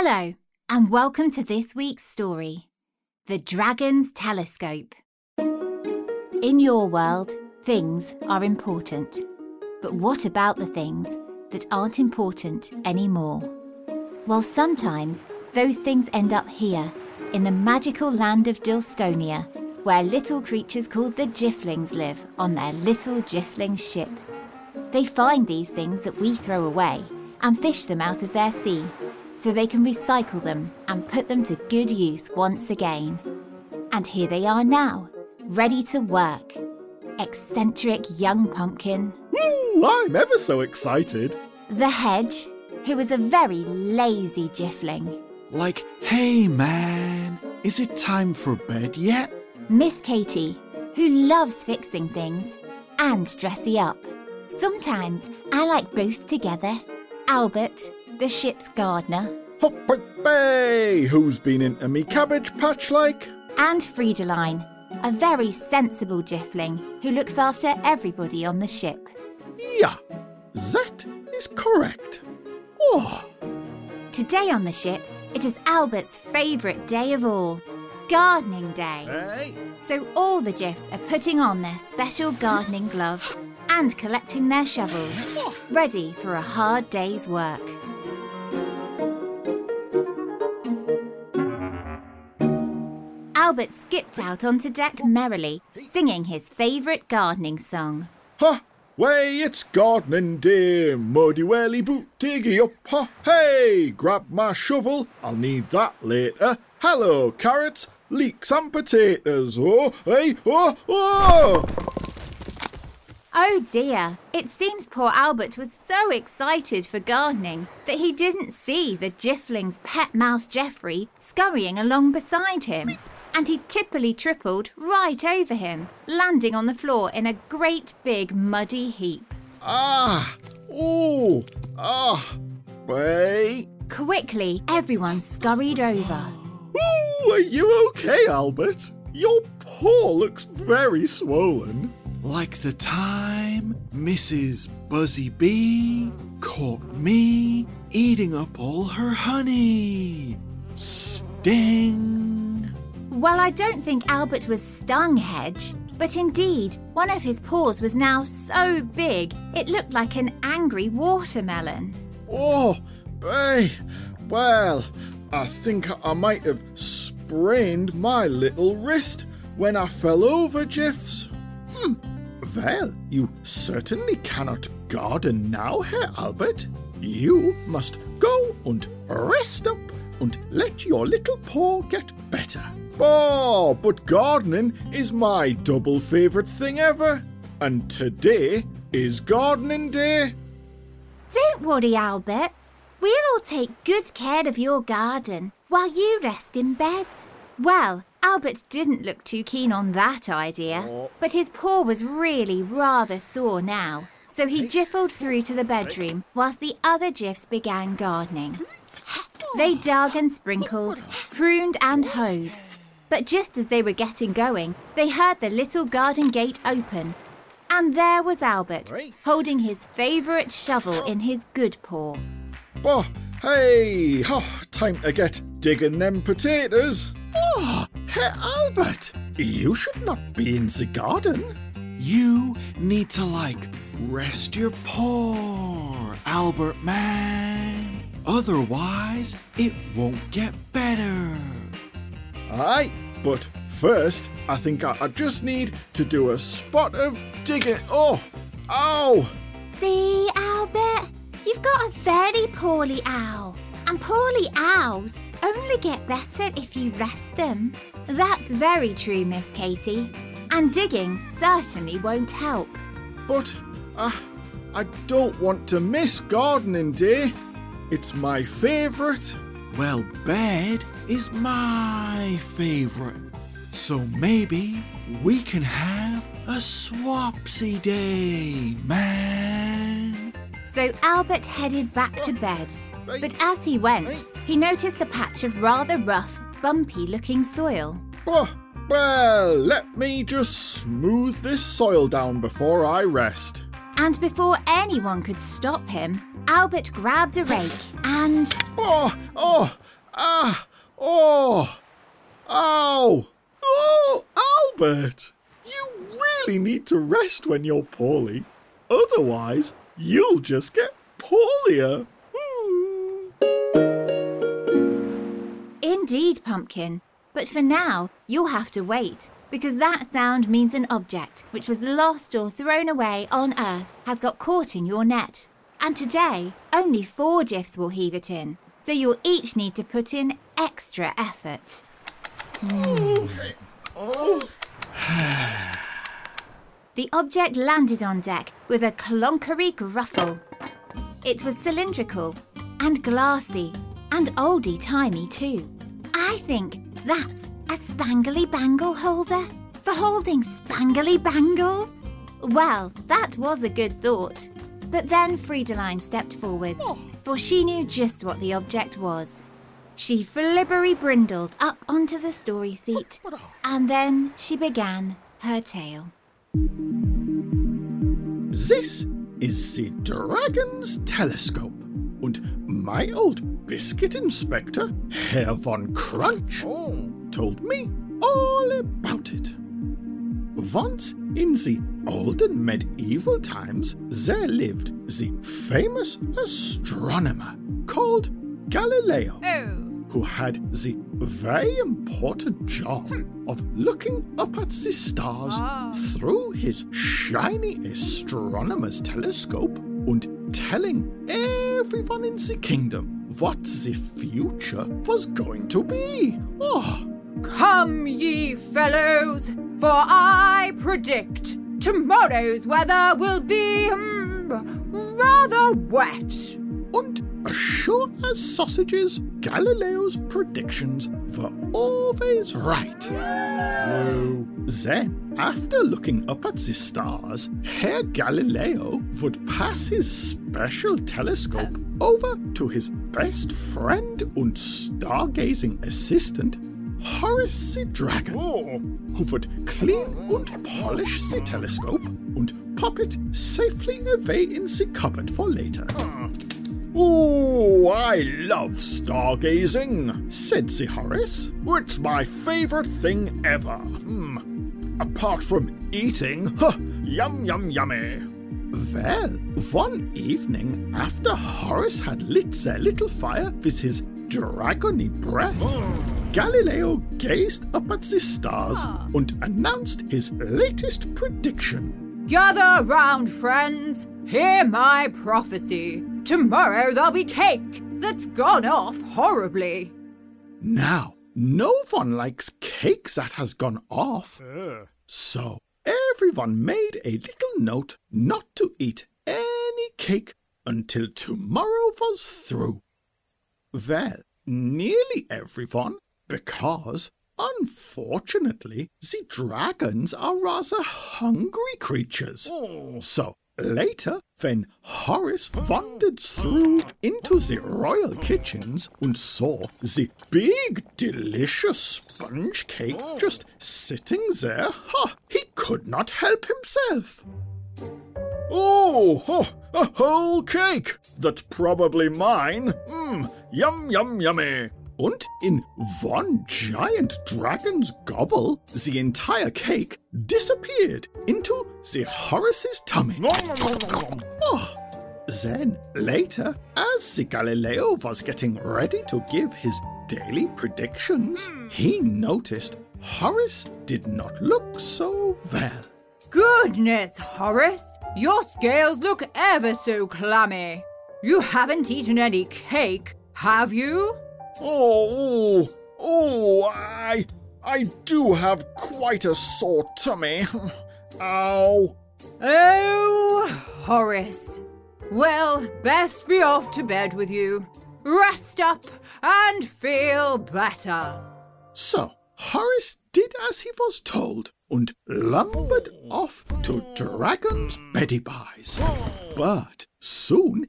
Hello, and welcome to this week's story The Dragon's Telescope. In your world, things are important. But what about the things that aren't important anymore? Well, sometimes those things end up here, in the magical land of Dilstonia, where little creatures called the Jifflings live on their little Jiffling ship. They find these things that we throw away and fish them out of their sea so they can recycle them and put them to good use once again. And here they are now, ready to work. Eccentric young pumpkin, Ooh, I'm ever so excited. the hedge, who was a very lazy Jiffling, Like, hey man, is it time for bed yet? Miss Katie, who loves fixing things, and dressy up. Sometimes I like both together. Albert, the ship's gardener, Hop, bay, who's been into me cabbage patch like? and Friedeline, a very sensible Jiffling who looks after everybody on the ship. Yeah, that is correct. Oh, Today on the ship, it is Albert's favourite day of all, Gardening Day. hey, So all the Jiffs are putting on their special gardening gloves and collecting their shovels, ready for a hard day's work. Albert skipped out onto deck merrily, singing his favourite gardening song. ha, way, it's gardening day. Muddy welly boot, diggy up, ha, hey, grab my shovel, I'll need that later. Hello, carrots, leeks and potatoes. Oh, hey, oh, oh. Oh dear, it seems poor Albert was so excited for gardening that he didn't see the Jiffling's pet mouse Geoffrey scurrying along beside him. And he tippily tripled right over him, landing on the floor in a great big muddy heap. Ah, oh, ah, way. Quickly, everyone scurried over. Ooh, are you okay, Albert? Your paw looks very swollen. Like the time Mrs. Buzzy Bee caught me eating up all her honey. Sting. Well, I don't think Albert was stung, Hedge, but indeed, one of his paws was now so big it looked like an angry watermelon. Oh, hey, well, I think I might have sprained my little wrist when I fell over, Jeffs. Hmm. Well, you certainly cannot garden now, Herr Albert. You must go and rest up and let your little paw get better. Oh, but gardening is my double favourite thing ever. And today is gardening day. Don't worry, Albert. We'll all take good care of your garden while you rest in bed. Well, Albert didn't look too keen on that idea, oh. but his paw was really rather sore now, so he jiffled through to the bedroom whilst the other jiffs began gardening. They dug and sprinkled, pruned and hoed. But just as they were getting going, they heard the little garden gate open. And there was Albert, holding his favourite shovel in his good paw. Oh, hey, oh, time to get digging them potatoes. Oh, hey, Albert, you should not be in the garden. You need to, like, rest your paw, Albert man. Otherwise, it won't get better. Aye, but first, I think I, I just need to do a spot of digging. Oh, ow! See, Albert? You've got a very poorly owl. And poorly owls only get better if you rest them. That's very true, Miss Katie. And digging certainly won't help. But uh, I don't want to miss gardening day. It's my favourite. Well, bed is my favourite. So maybe we can have a swapsy day, man. So Albert headed back to bed. But as he went, he noticed a patch of rather rough, bumpy looking soil. Oh, well, let me just smooth this soil down before I rest. And before anyone could stop him, Albert grabbed a rake and. Oh! Oh! Ah! Oh! Ow! Oh, Albert! You really need to rest when you're poorly. Otherwise, you'll just get poorlier. Hmm. Indeed, Pumpkin. But for now, you'll have to wait, because that sound means an object, which was lost or thrown away on Earth, has got caught in your net. And today, only four Jiffs will heave it in, so you'll each need to put in extra effort. the object landed on deck with a clonkery gruffle. It was cylindrical and glassy and oldie timey too. I think that's a spangly bangle holder for holding spangly bangles. Well, that was a good thought. But then Friedeline stepped forward, oh. for she knew just what the object was. She flibbery brindled up onto the story seat, and then she began her tale. This is the Dragon's Telescope. and my old biscuit inspector, Herr von Crunch, oh. told me all about it. Once in the olden medieval times, there lived the famous astronomer called Galileo, oh. who had the very important job hmm. of looking up at the stars ah. through his shiny astronomer's telescope and telling everyone in the kingdom what the future was going to be. Oh, Come, ye fellows, for I predict tomorrow's weather will be mm, rather wet. and as sure as sausages, Galileo's predictions were always right. Whoa. Then, after looking up at the stars, Herr Galileo would pass his special telescope over to his best friend and stargazing assistant, Horace the Dragon, who would clean and polish the telescope and pop it safely away in the cupboard for later. Oh, I love stargazing, said the Horace. It's my favorite thing ever. Hmm. Apart from eating, huh, yum yum yummy. Well, one evening, after Horace had lit their little fire with his dragony breath, Galileo gazed up at the stars ah. and announced his latest prediction. Gather round, friends. Hear my prophecy. Tomorrow there'll be cake that's gone off horribly. Now, no one likes cake that has gone off. So everyone made a little note not to eat any cake until tomorrow was through. Well, nearly everyone, because unfortunately the dragons are rather hungry creatures. Oh. So later, when Horace wandered through into the royal kitchens and saw the big, delicious sponge cake oh. just sitting there, ha, he could not help himself. Oh, oh, a whole cake! That's probably mine. Mmm, yum, yum, yummy. And in one giant dragon's gobble, the entire cake disappeared into the Horace's tummy. Oh. Then, later, as the Galileo was getting ready to give his daily predictions, he noticed Horace did not look so well. Goodness, Horace, your scales look ever so clammy. You haven't eaten any cake, have you? Oh, oh, oh, I, I do have quite a sore tummy. Ow. Oh, Horace. Well, best be off to bed with you. Rest up and feel better. So, Horace did as he was told and lumbered off to Dragon's beddy buys. But soon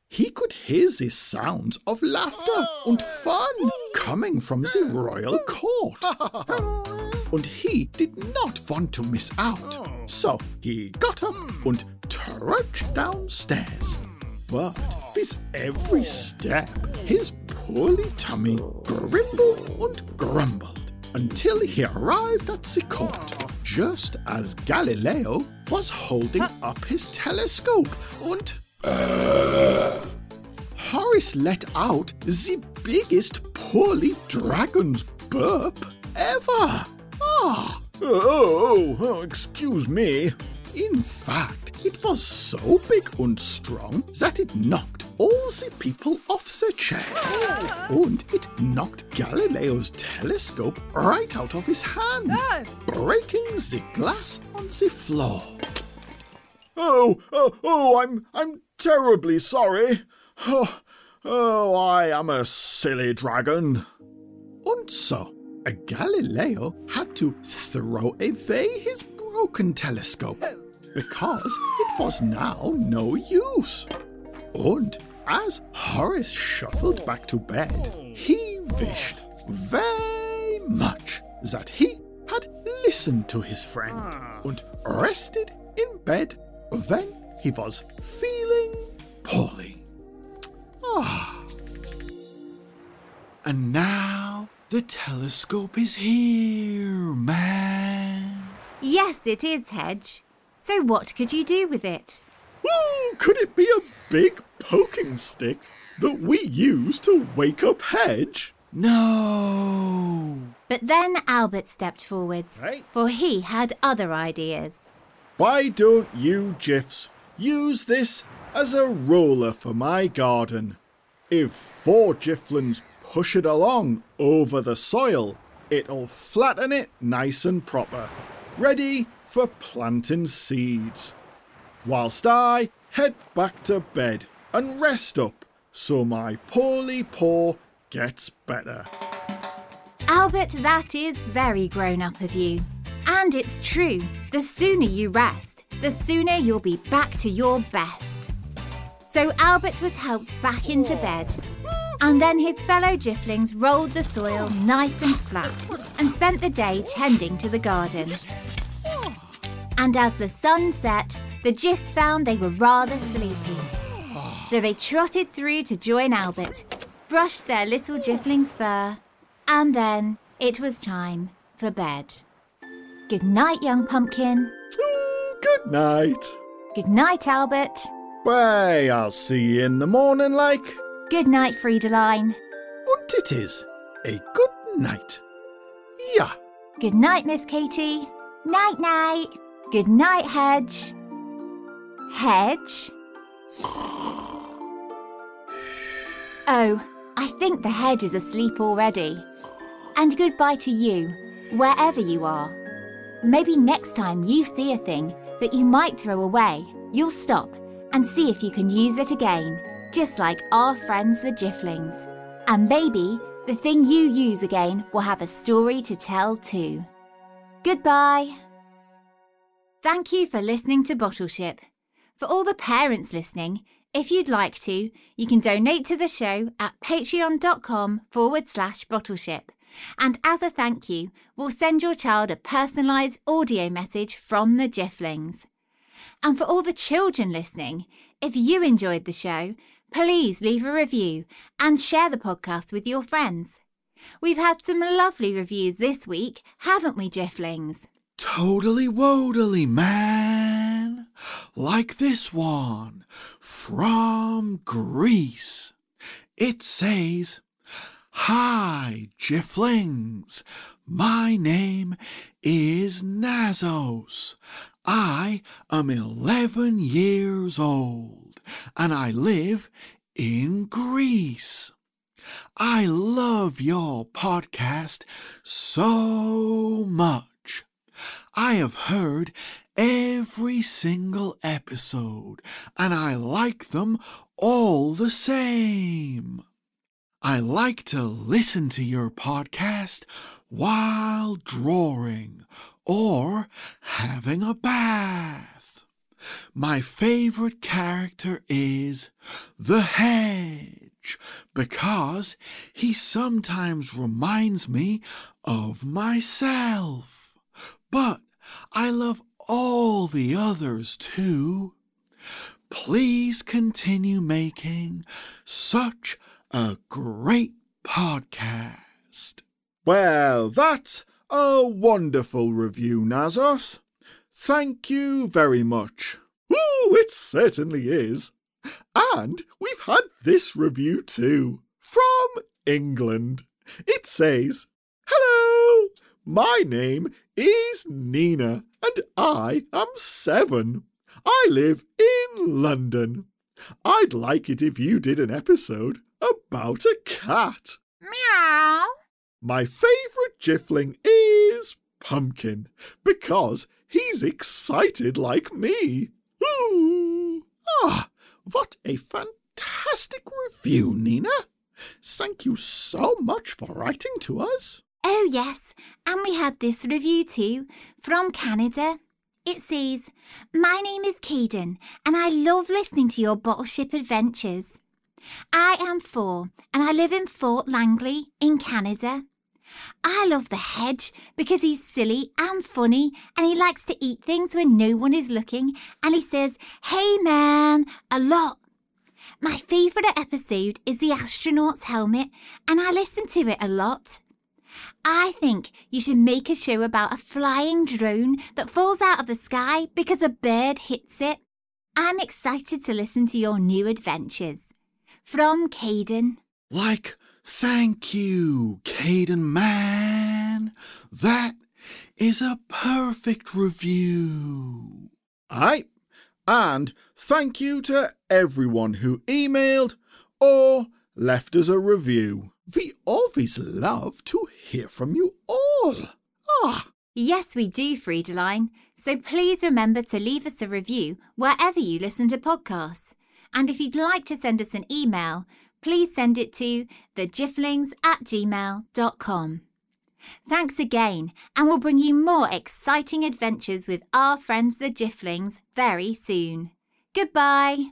hear the sounds of laughter and fun coming from the royal court. and he did not want to miss out. So he got up and trudged downstairs. But with every step, his poorly tummy grumbled and grumbled until he arrived at the court, just as Galileo was holding up his telescope and Horace let out the biggest poorly dragon's burp ever. Ah, oh, oh, excuse me. In fact, it was so big and strong that it knocked all the people off their chairs. And it knocked Galileo's telescope right out of his hand, breaking the glass on the floor. Oh, oh, oh, I'm, I'm terribly sorry. Oh, oh, I am a silly dragon. And so, a Galileo had to throw away his broken telescope oh. because it was now no use. And as Horace shuffled back to bed, he wished very much that he had listened to his friend ah. and rested in bed when he was feeling poorly. Ah. And now the telescope is here, man. Yes, it is, Hedge. So what could you do with it? Ooh, could it be a big poking stick that we use to wake up Hedge? No. But then Albert stepped forwards, Hey. for he had other ideas. Why don't you, Jiffs, use this as a roller for my garden? If four Jifflins push it along over the soil, it'll flatten it nice and proper, ready for planting seeds. Whilst I head back to bed and rest up so my poorly paw gets better. Albert, that is very grown up of you. And it's true, the sooner you rest, the sooner you'll be back to your best. So Albert was helped back into bed, and then his fellow Jifflings rolled the soil nice and flat and spent the day tending to the garden. And as the sun set, the Jiffs found they were rather sleepy. So they trotted through to join Albert, brushed their little Jiffling's fur, and then it was time for bed. Good night, young pumpkin. Good night. Good night, Albert. Why, I'll see you in the morning, like. Good night, Friedeline. And it is a good night. Yeah. Good night, Miss Katie. Night, night. Good night, Hedge. Hedge? Oh, I think the hedge is asleep already. And goodbye to you, wherever you are. Maybe next time you see a thing that you might throw away, you'll stop and see if you can use it again, just like our friends the Jifflings. And maybe the thing you use again will have a story to tell too. Goodbye. Thank you for listening to Bottleship. For all the parents listening, if you'd like to, you can donate to the show at patreon.com forward slash bottleship. And as a thank you, we'll send your child a personalised audio message from the Jifflings. And for all the children listening, if you enjoyed the show, please leave a review and share the podcast with your friends. We've had some lovely reviews this week, haven't we, Jifflings? Totally wodally, man. Like this one from Greece. It says, Hi, Jifflings. My name is Nazos. I am 11 years old and I live in Greece. I love your podcast so much. I have heard every single episode and I like them all the same. I like to listen to your podcast while drawing or having a bath. My favorite character is the hedge because he sometimes reminds me of myself. But I love all the others too. Please continue making such a great podcast. Well, that's A wonderful review, Nazos. Thank you very much. Ooh, it certainly is. And we've had this review too, from England. It says, Hello, my name is Nina, and I am seven. I live in London. I'd like it if you did an episode about a cat. Meow. My favourite Jiffling is Pumpkin because he's excited like me. Ooh. Ah, what a fantastic review, Nina. Thank you so much for writing to us. Oh, yes, and we had this review too from Canada. It says, My name is Caden, and I love listening to your bottleship adventures. I am four, and I live in Fort Langley in Canada. I love the hedge because he's silly and funny, and he likes to eat things when no one is looking, and he says, Hey man, a lot. My favourite episode is the astronaut's helmet, and I listen to it a lot. I think you should make a show about a flying drone that falls out of the sky because a bird hits it. I'm excited to listen to your new adventures. From Caden. Like, thank you, Caden man. That is a perfect review. Aye, and thank you to everyone who emailed or left us a review. We always love to hear from you all. Ah, Yes, we do, Friedeline. So please remember to leave us a review wherever you listen to podcasts. And if you'd like to send us an email, please send it to thejifflings at gmail.com. Thanks again, and we'll bring you more exciting adventures with our friends the Jifflings very soon. Goodbye.